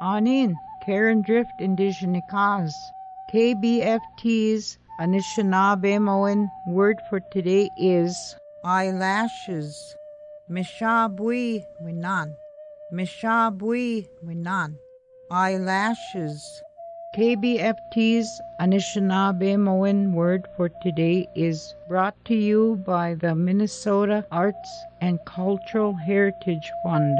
Anin, Karen Drift Indizhinikaaz. KBFT's Anishinaabemowin word for today is eyelashes. Mishabui winan. Mishabui winan. Eyelashes. KBFT's Anishinaabemowin word for today is brought to you by the Minnesota Arts and Cultural Heritage Fund.